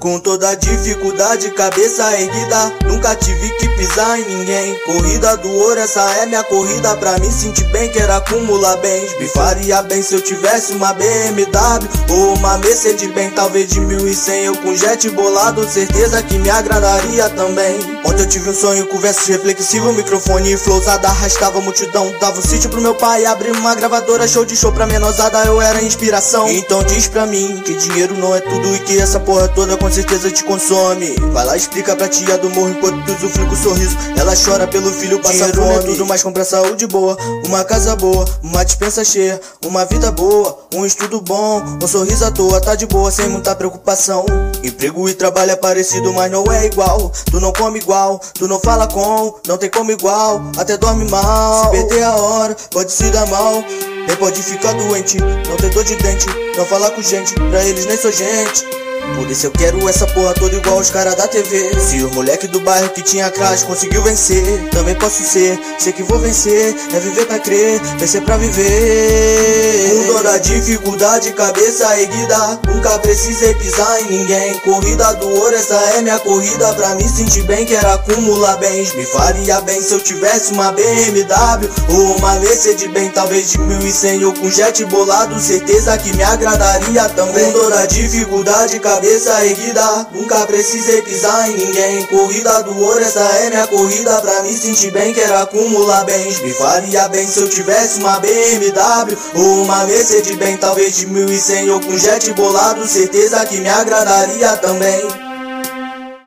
Com toda dificuldade, cabeça erguida. Nunca tive que pisar em ninguém. Corrida do ouro, essa é minha corrida. Pra me sentir bem, quero acumular bens. Me faria bem se eu tivesse uma BMW ou uma Mercedes bem, talvez de 1100. Eu com jet bolado, certeza que me agradaria também. Ontem eu tive um sonho com versos reflexivos, microfone e flowzada. Arrastava multidão, dava um sítio pro meu pai. Abri uma gravadora, show de show pra menosada. Eu era inspiração. Então diz pra mim que dinheiro não é tudo e que essa porra toda com certeza te consome. Vai lá, explica pra tia do morro enquanto tu usufrui com sorriso. Ela chora pelo filho, passa Dinheiro fome. é tudo, mas compra saúde boa. Uma casa boa, uma dispensa cheia. Uma vida boa, um estudo bom. Um sorriso à toa, tá de boa, sem muita preocupação. Emprego e trabalho é parecido, mas não é igual. Tu não come igual, tu não fala com, não tem como igual. Até dorme mal. Se perder a hora, pode se dar mal. Nem pode ficar doente, não ter dor de dente, não falar com gente, pra eles nem sou gente. Por isso eu quero essa porra toda igual os caras da TV. Se o moleque do bairro que tinha crash conseguiu vencer, também posso ser. Sei que vou vencer, é viver pra crer, vencer pra viver. Com toda dificuldade, cabeça erguida. Nunca precisei pisar em ninguém. Corrida do ouro, essa é minha corrida. Pra me sentir bem, quero acumular bens. Me faria bem se eu tivesse uma BMW ou uma Mercedes bem, talvez de 1100 ou com jet bolado. Certeza que me agradaria também. Com toda dificuldade, cabeça erguida, nunca precisei pisar em ninguém. Corrida do ouro, essa é minha corrida. Pra me sentir bem, quero acumular bens. Me faria bem se eu tivesse uma BMW ou uma Mercedes bem, talvez de 1100 ou com jet bolado. Certeza que me agradaria também.